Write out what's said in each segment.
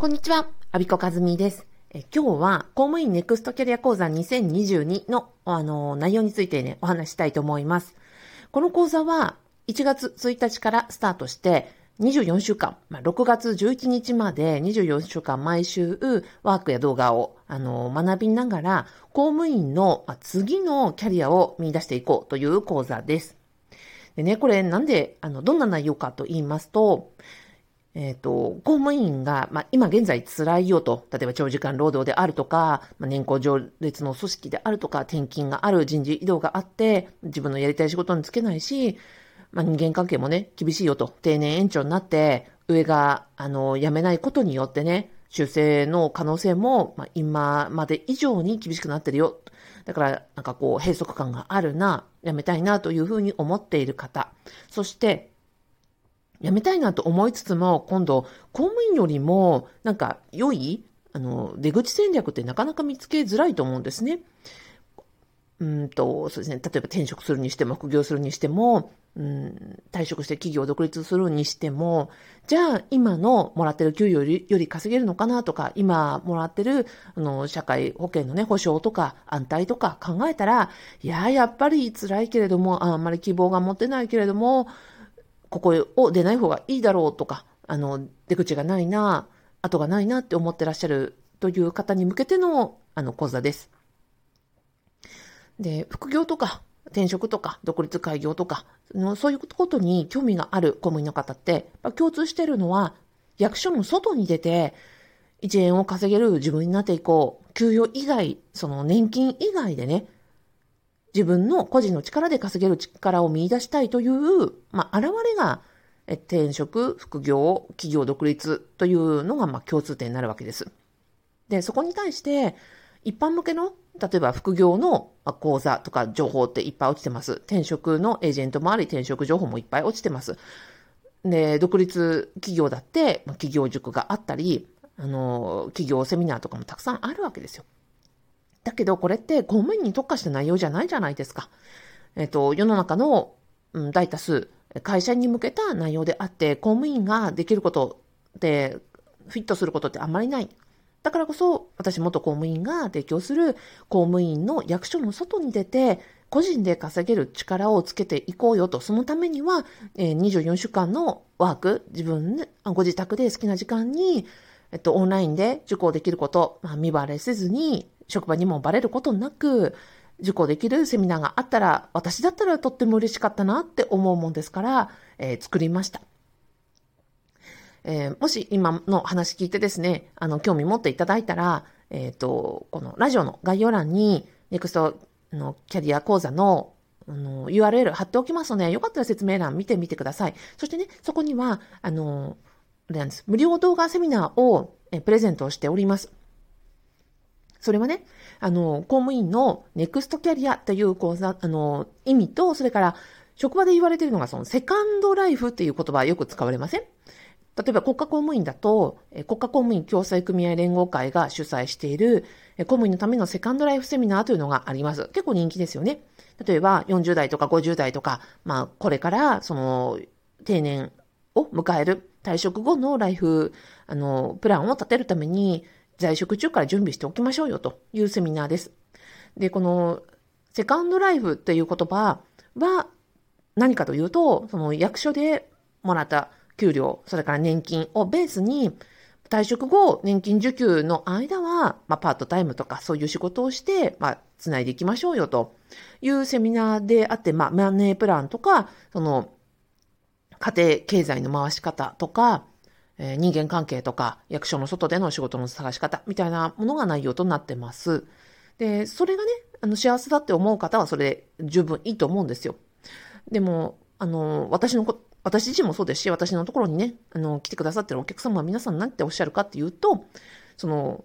こんにちは、アビコカズミです。え今日は公務員ネクストキャリア講座2022のあの内容についてね、お話したいと思います。この講座は1月1日からスタートして24週間、まあ、6月11日まで24週間毎週ワークや動画をあの学びながら公務員の次のキャリアを見出していこうという講座です。でね、これなんで、あの、どんな内容かと言いますと、えっ、ー、と、公務員が、まあ、今現在辛いよと、例えば長時間労働であるとか、まあ、年功序列の組織であるとか、転勤がある人事異動があって、自分のやりたい仕事に就けないし、まあ、人間関係もね、厳しいよと、定年延長になって、上が、あの、辞めないことによってね、修正の可能性も、まあ、今まで以上に厳しくなってるよ。だから、なんかこう、閉塞感があるな、辞めたいなというふうに思っている方。そして、辞めたいなと思いつつも、今度、公務員よりも、なんか、良い、あの、出口戦略ってなかなか見つけづらいと思うんですね。うんと、そうですね。例えば転職するにしても、副業するにしても、うん、退職して企業を独立するにしても、じゃあ今のもらってる給与よりより稼げるのかなとか、今もらってるあの社会保険のね、保障とか安泰とか考えたら、いや、やっぱり辛いけれども、あんまり希望が持てないけれども、ここを出ない方がいいだろうとか、あの、出口がないな、後がないなって思ってらっしゃるという方に向けての、あの、講座です。で、副業とか、転職とか、独立開業とか、そういうことに興味がある公務員の方って、共通してるのは、役所の外に出て、1円を稼げる自分になっていこう。給与以外、その年金以外でね、自分の個人の力で稼げる力を見出したいという、まあ、現れが、転職、副業、企業独立というのが、まあ、共通点になるわけです。で、そこに対して、一般向けの、例えば副業の講座とか情報っていっぱい落ちてます。転職のエージェントもあり、転職情報もいっぱい落ちてます。で、独立企業だって、企業塾があったり、あの、企業セミナーとかもたくさんあるわけですよ。だけど、これって公務員に特化した内容じゃないじゃないですか。えっ、と、世の中の、うん、大多数、会社に向けた内容であって、公務員ができることで、フィットすることってあんまりない。だからこそ、私元公務員が提供する公務員の役所の外に出て、個人で稼げる力をつけていこうよと、そのためには、え、24週間のワーク、自分、ご自宅で好きな時間に、えっと、オンラインで受講できること、まあ、見バレせずに、職場にもバレることなく、受講できるセミナーがあったら、私だったらとっても嬉しかったなって思うもんですから、えー、作りました。えー、もし今の話聞いてですね、あの、興味持っていただいたら、えっ、ー、と、このラジオの概要欄に、ネクストのキャリア講座のあの、URL 貼っておきますので、よかったら説明欄見てみてください。そしてね、そこには、あの、なんです。無料動画セミナーをえプレゼントしております。それはね、あの、公務員のネクストキャリアという講座、あの、意味と、それから、職場で言われているのが、その、セカンドライフっていう言葉はよく使われません？例えば国家公務員だと、国家公務員共済組合連合会が主催している公務員のためのセカンドライフセミナーというのがあります。結構人気ですよね。例えば40代とか50代とか、まあこれからその定年を迎える退職後のライフ、あの、プランを立てるために在職中から準備しておきましょうよというセミナーです。で、このセカンドライフっていう言葉は何かというと、その役所でもらった給料、それから年金をベースに、退職後、年金受給の間は、まあ、パートタイムとかそういう仕事をして、まあ、つないでいきましょうよというセミナーであって、まあ、マネープランとか、その、家庭経済の回し方とか、えー、人間関係とか、役所の外での仕事の探し方みたいなものが内容となってます。で、それがね、あの、幸せだって思う方はそれで十分いいと思うんですよ。でも、あの、私のこ私自身もそうですし、私のところにね、あの、来てくださってるお客様は皆さん何ておっしゃるかっていうと、その、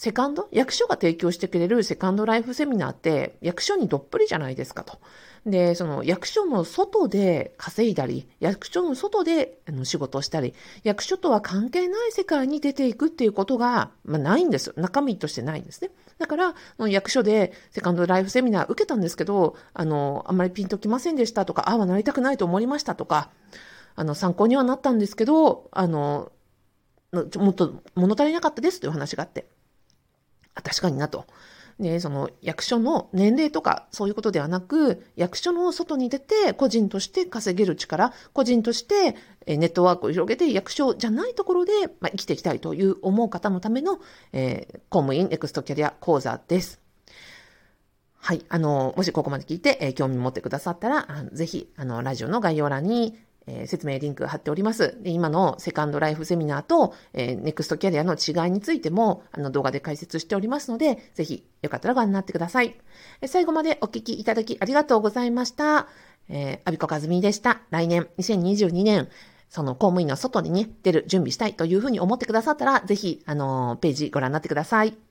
セカンド？役所が提供してくれるセカンドライフセミナーって役所にどっぷりじゃないですかと。で、その役所の外で稼いだり、役所の外であの仕事をしたり、役所とは関係ない世界に出ていくっていうことが、まあ、ないんです。中身としてないんですね。だから、役所でセカンドライフセミナー受けたんですけど、あの、あんまりピンときませんでしたとか、ああはなりたくないと思いましたとか、あの、参考にはなったんですけど、あの、もっと物足りなかったですという話があって、確かになと。ね、その役所の年齢とかそういうことではなく、役所の外に出て個人として稼げる力、個人としてネットワークを広げて役所じゃないところで、まあ、生きていきたいという思う方のための、えー、公務員ネクストキャリア講座です。はい。あの、もしここまで聞いて、えー、興味持ってくださったら、あぜひ、あの、ラジオの概要欄に、えー、説明リンク貼っております。で今のセカンドライフセミナーと、えー、ネクストキャリアの違いについても、あの動画で解説しておりますので、ぜひよかったらご覧になってください。え最後までお聞きいただきありがとうございました。えー、アビコカズミでした。来年、2022年、その公務員の外にね、出る準備したいというふうに思ってくださったら、ぜひ、あのー、ページご覧になってください。